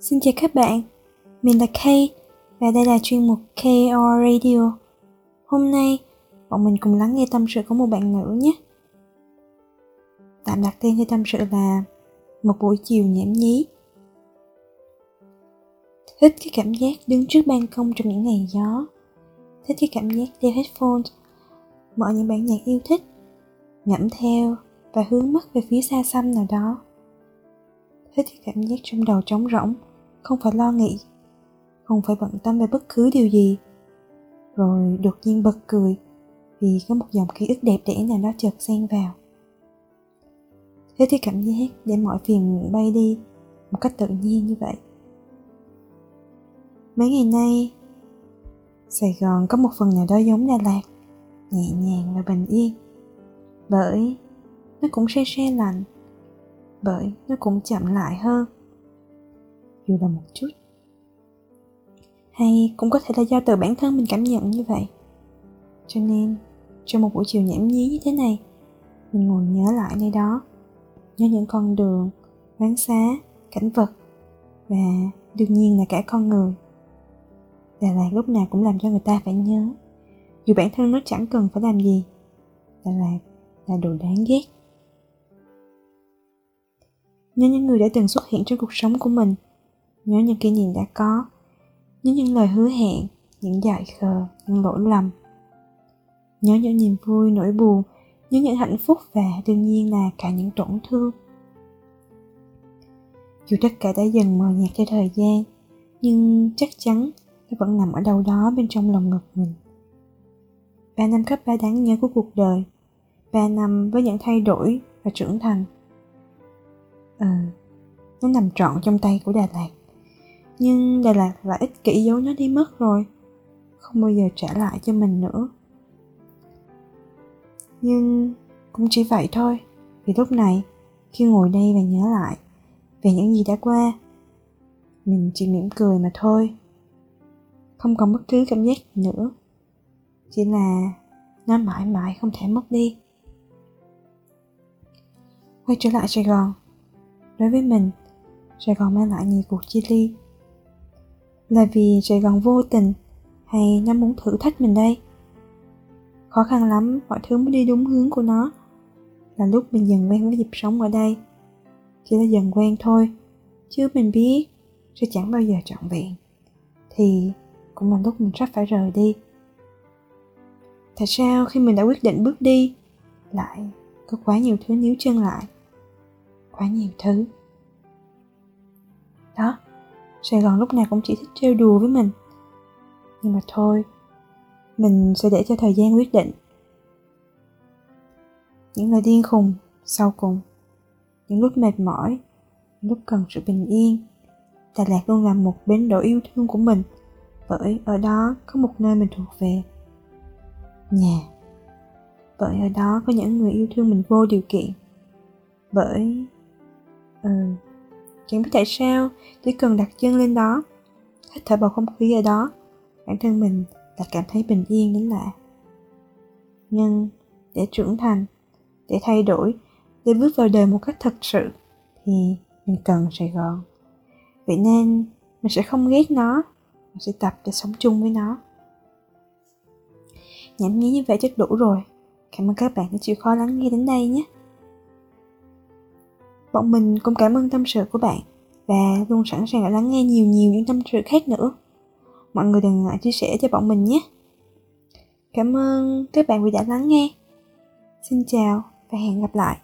Xin chào các bạn, mình là Kay và đây là chuyên mục KR Radio. Hôm nay, bọn mình cùng lắng nghe tâm sự của một bạn nữ nhé. Tạm đặt tên cho tâm sự là Một buổi chiều nhảm nhí. Thích cái cảm giác đứng trước ban công trong những ngày gió. Thích cái cảm giác đeo headphone, mở những bản nhạc yêu thích, ngẫm theo và hướng mắt về phía xa xăm nào đó thích cái cảm giác trong đầu trống rỗng không phải lo nghĩ, không phải bận tâm về bất cứ điều gì. Rồi đột nhiên bật cười vì có một dòng ký ức đẹp đẽ nào đó chợt xen vào. Thế thì cảm giác để mọi phiền muộn bay đi một cách tự nhiên như vậy. Mấy ngày nay, sài gòn có một phần nào đó giống đà lạt, nhẹ nhàng và bình yên, bởi nó cũng se se lạnh, bởi nó cũng chậm lại hơn dù là một chút. Hay cũng có thể là do từ bản thân mình cảm nhận như vậy. Cho nên, trong một buổi chiều nhảm nhí như thế này, mình ngồi nhớ lại nơi đó, nhớ những con đường quán xá, cảnh vật và đương nhiên là cả con người. Đà Lạt lúc nào cũng làm cho người ta phải nhớ, Dù bản thân nó chẳng cần phải làm gì Đà Lạt là đồ đáng ghét. Nhớ những người đã từng xuất hiện trong cuộc sống của mình nhớ những kỷ niệm đã có nhớ những lời hứa hẹn, những dại khờ, những lỗi lầm nhớ những niềm vui nỗi buồn nhớ những hạnh phúc và đương nhiên là cả những tổn thương. Dù tất cả đã dần mờ nhạt theo thời gian, nhưng chắc chắn nó vẫn nằm ở đâu đó bên trong lòng ngực mình. Ba năm cấp ba đáng nhớ của cuộc đời, ba năm với những thay đổi và trưởng thành. Ừ nó nằm trọn trong tay của đà lạt nhưng Đà Lạt lại ích kỷ giấu nó đi mất rồi. Không bao giờ trả lại cho mình nữa. Nhưng cũng chỉ vậy thôi. Vì lúc này, khi ngồi đây và nhớ lại Về những gì đã qua, Mình chỉ mỉm cười mà thôi. Không còn bất cứ cảm giác nữa. Chỉ là nó mãi mãi không thể mất đi. Quay trở lại Sài Gòn. Đối với mình, Sài Gòn mang lại nhiều cuộc chia ly là vì Sài Gòn vô tình hay nó muốn thử thách mình đây? Khó khăn lắm, mọi thứ mới đi đúng hướng của nó. Là lúc mình dần quen với nhịp sống ở đây. Chỉ là dần quen thôi, chứ mình biết sẽ chẳng bao giờ trọn vẹn. Thì cũng là lúc mình sắp phải rời đi. Tại sao khi mình đã quyết định bước đi, lại có quá nhiều thứ níu chân lại? Quá nhiều thứ. Đó, Sài Gòn lúc nào cũng chỉ thích trêu đùa với mình. Nhưng mà thôi, Mình sẽ để cho thời gian quyết định. Những lời điên khùng Sau cùng, Những lúc mệt mỏi, Những lúc cần sự bình yên, Đà Lạt luôn là một bến đỗ yêu thương của mình, Bởi ở đó có một nơi mình thuộc về. Nhà. Bởi ở đó có những người yêu thương mình vô điều kiện, Bởi Ừ Chẳng biết tại sao, chỉ cần đặt chân lên đó, hít thở bầu không khí ở đó, bản thân mình là cảm thấy bình yên đến lạ. Nhưng để trưởng thành, để thay đổi, để bước vào đời một cách thật sự, thì mình cần Sài Gòn. Vậy nên mình sẽ không ghét nó, mình sẽ tập để sống chung với nó. Nhảm nhí như vậy chắc đủ rồi. Cảm ơn các bạn đã chịu khó lắng nghe đến đây nhé. Bọn mình cũng cảm ơn tâm sự của bạn và luôn sẵn sàng lắng nghe nhiều nhiều những tâm sự khác nữa. Mọi người đừng ngại chia sẻ cho bọn mình nhé. Cảm ơn, các bạn vì đã lắng nghe. Xin chào và hẹn gặp lại.